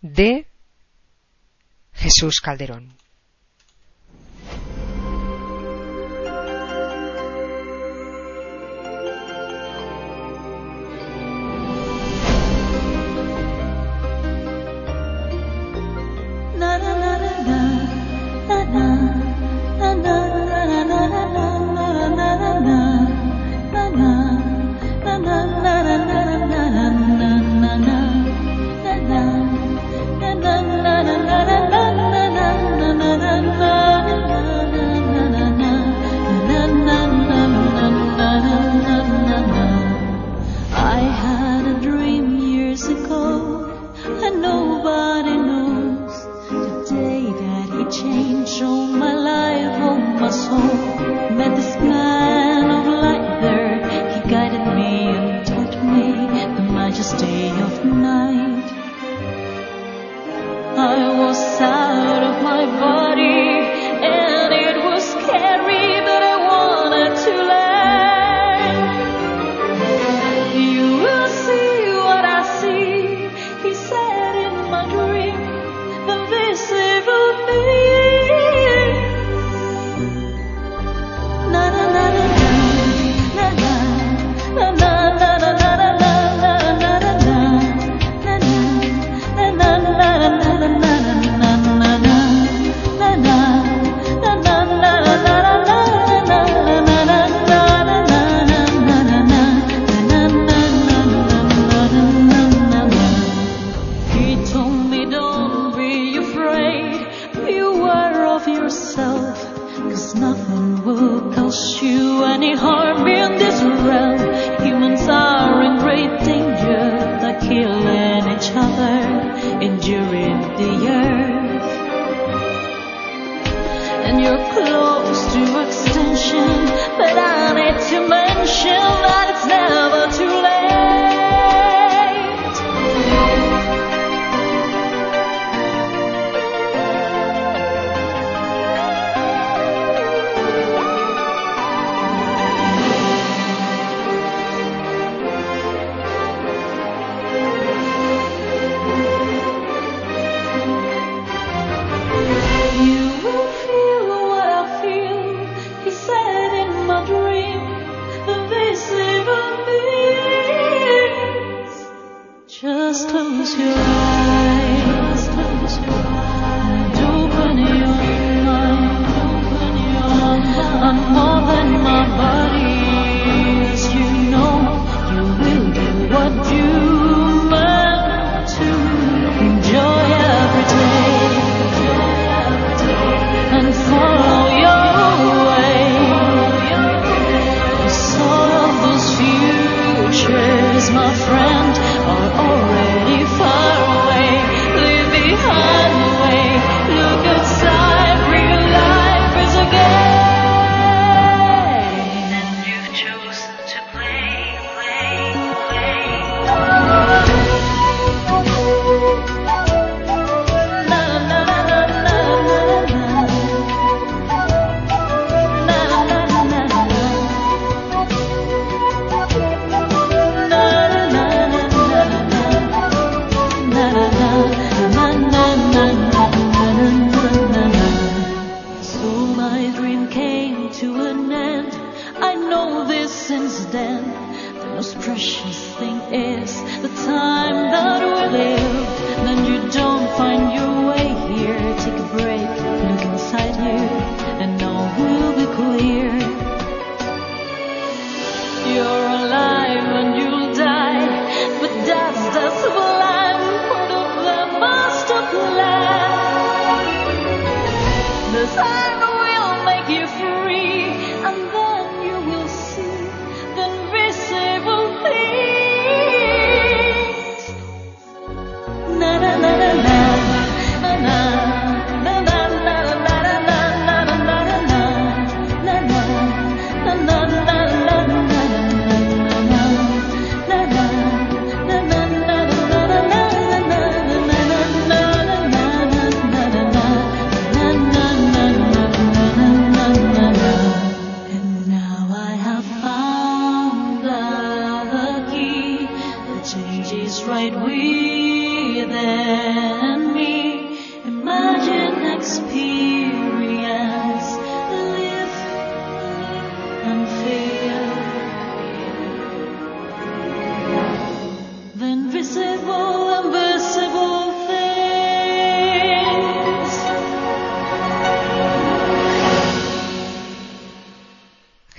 de Jesús Calderón.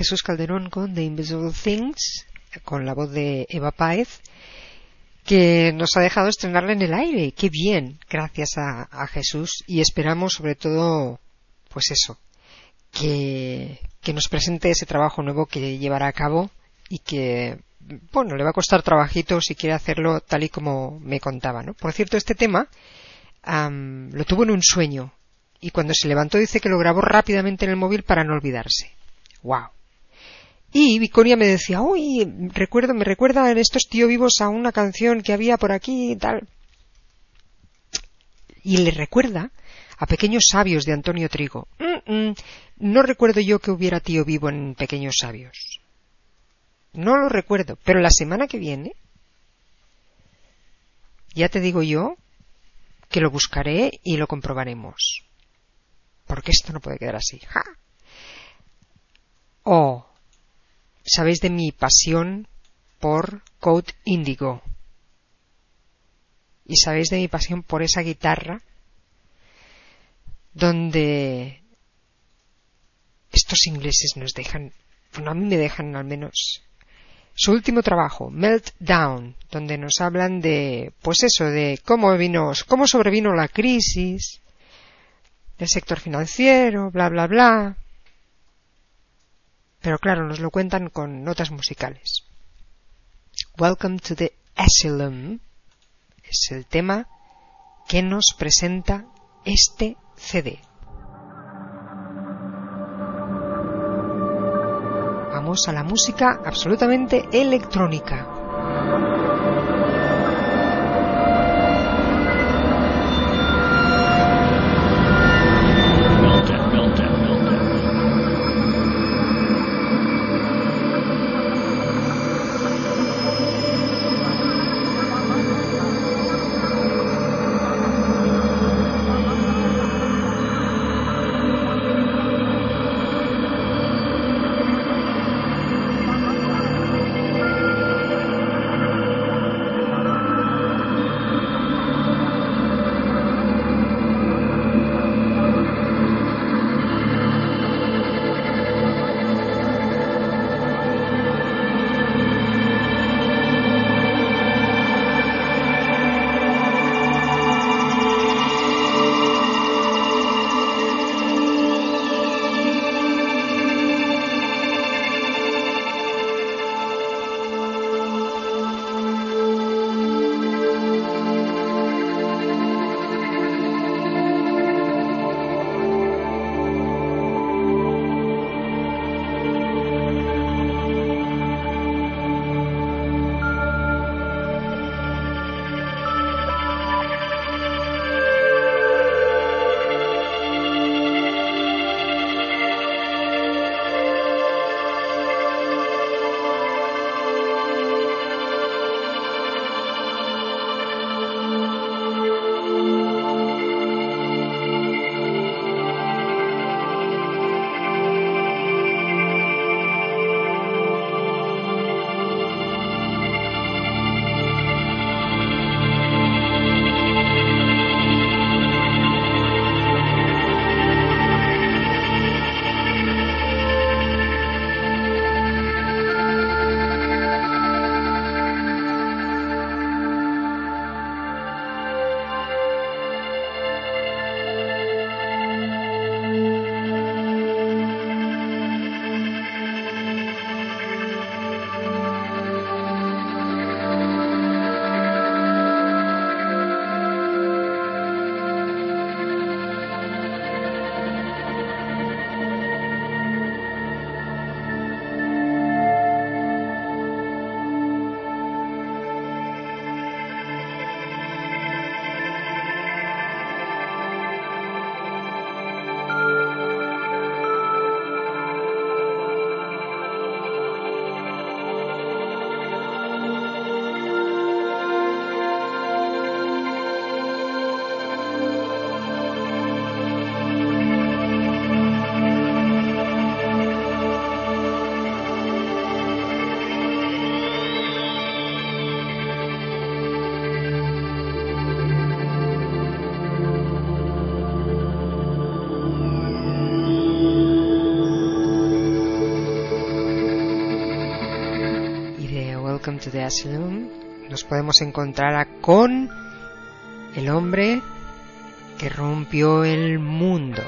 Jesús Calderón con The Invisible Things, con la voz de Eva Páez, que nos ha dejado estrenarla en el aire. ¡Qué bien! Gracias a, Jesús y esperamos sobre todo, pues eso, que, nos presente ese trabajo nuevo que llevará a cabo y que, bueno, le va a costar trabajito si quiere hacerlo tal y como me contaba, ¿no? Por cierto, este tema am, lo tuvo en un sueño y cuando se levantó dice que lo grabó rápidamente en el móvil para no olvidarse. ¡Wow! Y Viconia me decía, uy, recuerdo, me recuerdan estos tío vivos a una canción que había por aquí y tal. Y le recuerda a Pequeños Sabios de Antonio Trigo. No recuerdo yo que hubiera tío vivo en Pequeños Sabios. No lo recuerdo, pero la semana que viene, ya te digo yo que lo buscaré y lo comprobaremos. Porque esto no puede quedar así. ¡Ja! Oh, sabéis de mi pasión por Code Indigo. Y sabéis de mi pasión por esa guitarra donde estos ingleses nos dejan, bueno, a mí me dejan al menos su último trabajo, Meltdown, donde nos hablan de, pues eso, de cómo vino, cómo sobrevino la crisis, del sector financiero, bla, bla, bla. Pero claro, nos lo cuentan con notas musicales. Welcome to the Asylum es el tema que nos presenta este CD. Vamos a la música absolutamente electrónica. De Asylum nos podemos encontrar con el hombre que rompió el mundo.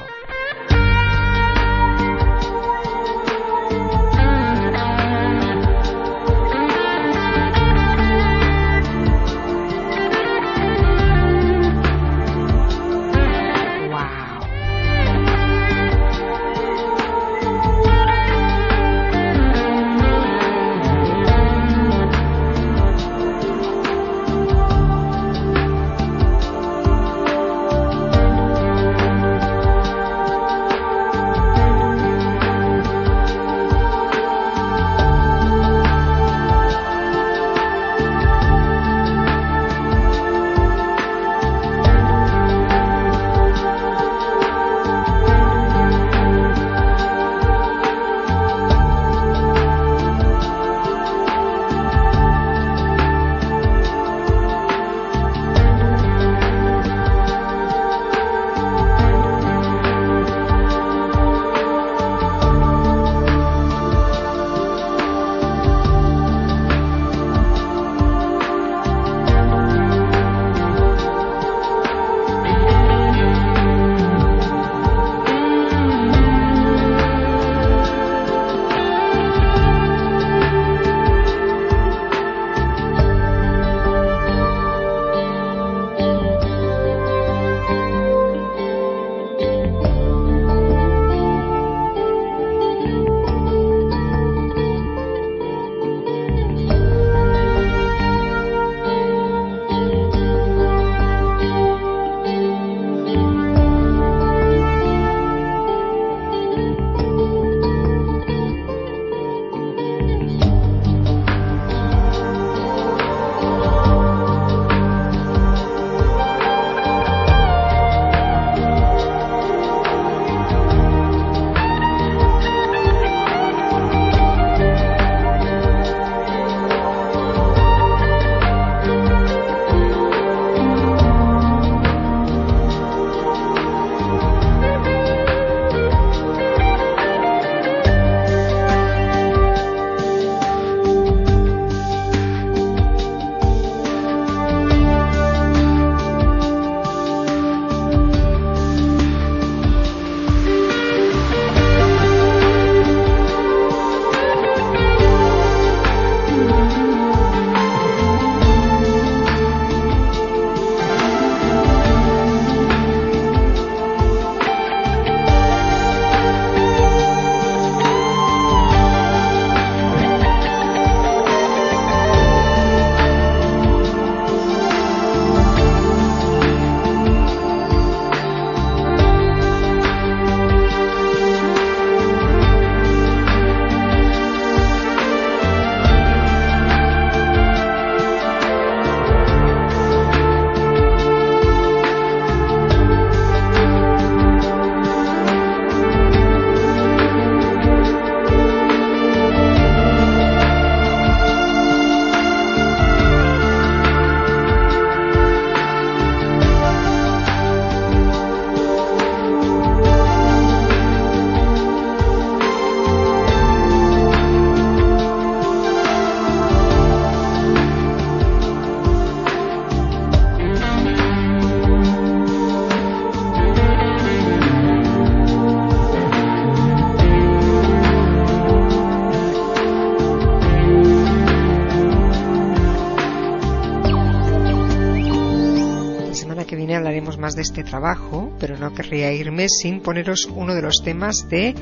De este trabajo, pero no querría irme sin poneros uno de los temas de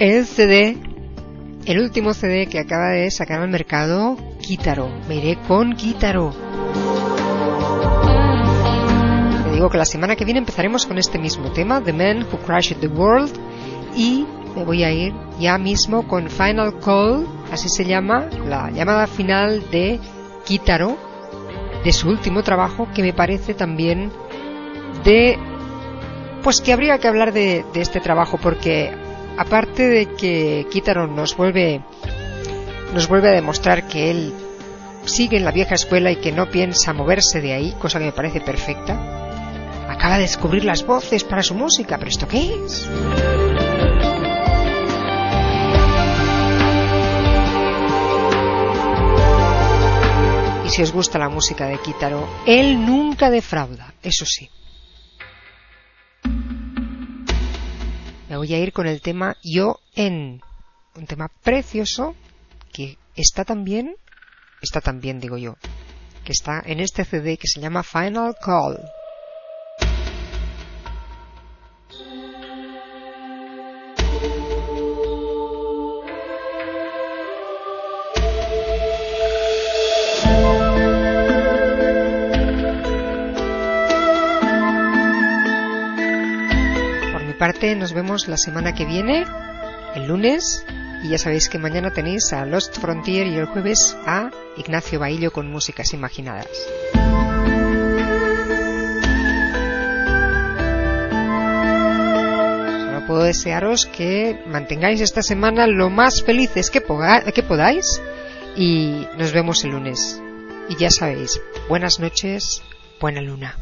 el CD, el último CD que acaba de sacar al mercado, Kitaro. Me iré con Kitaro. Me digo que la semana que viene empezaremos con este mismo tema, The Man Who Crashed the World, y me voy a ir ya mismo con Final Call, así se llama, la llamada final de Kitaro, de su último trabajo, que me parece también de pues que habría que hablar de, este trabajo porque aparte de que Kitaro nos vuelve nos vuelve a demostrar que él sigue en la vieja escuela y que no piensa moverse de ahí, cosa que me parece perfecta. Acaba de descubrir las voces para su música, pero ¿esto qué es? si os gusta la música de Kitaro, él nunca defrauda, eso sí. Voy a ir con el tema Yo en, un tema precioso que está también, está también digo yo, que está en este CD que se llama Final Call. Parte nos vemos la semana que viene, el lunes, y ya sabéis que mañana tenéis a Lost Frontier y el jueves a Ignacio Baillo con músicas imaginadas. Solo puedo desearos que mantengáis esta semana lo más felices que, que podáis y nos vemos el lunes. Y ya sabéis, buenas noches, buena luna.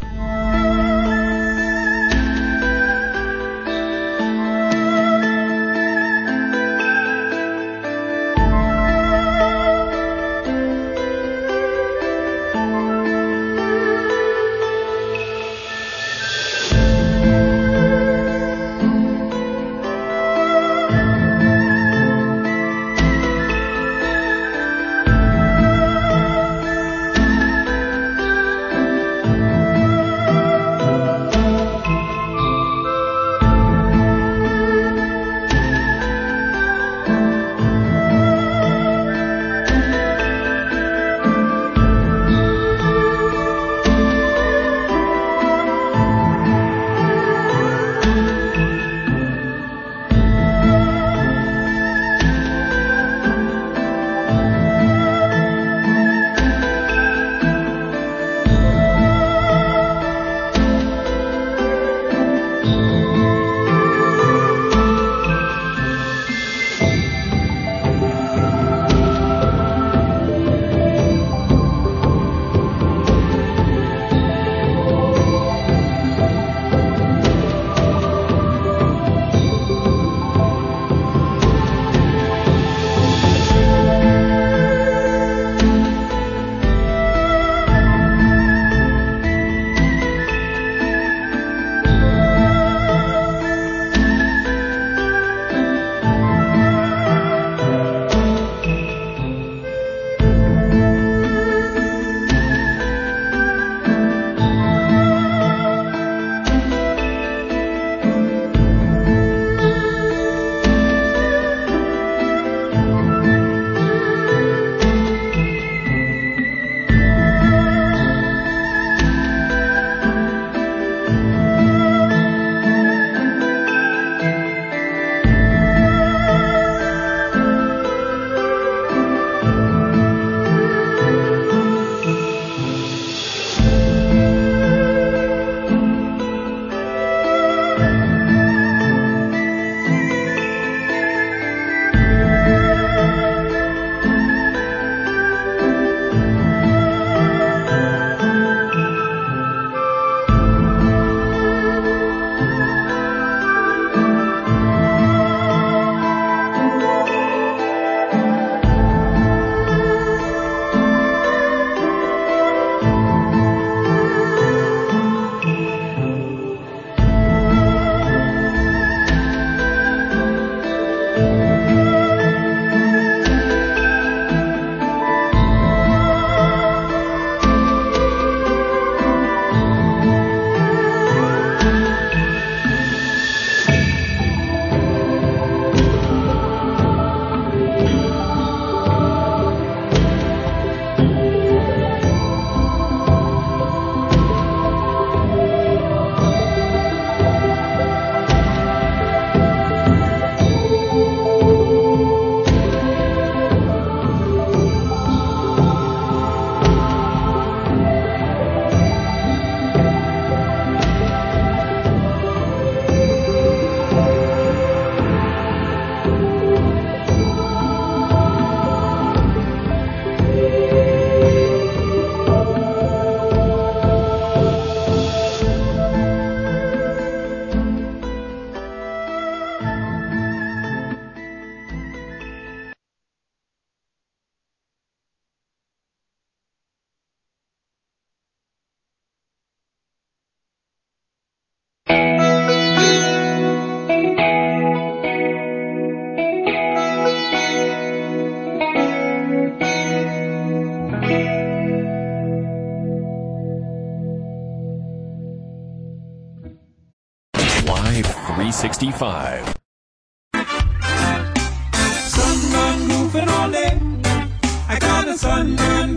five.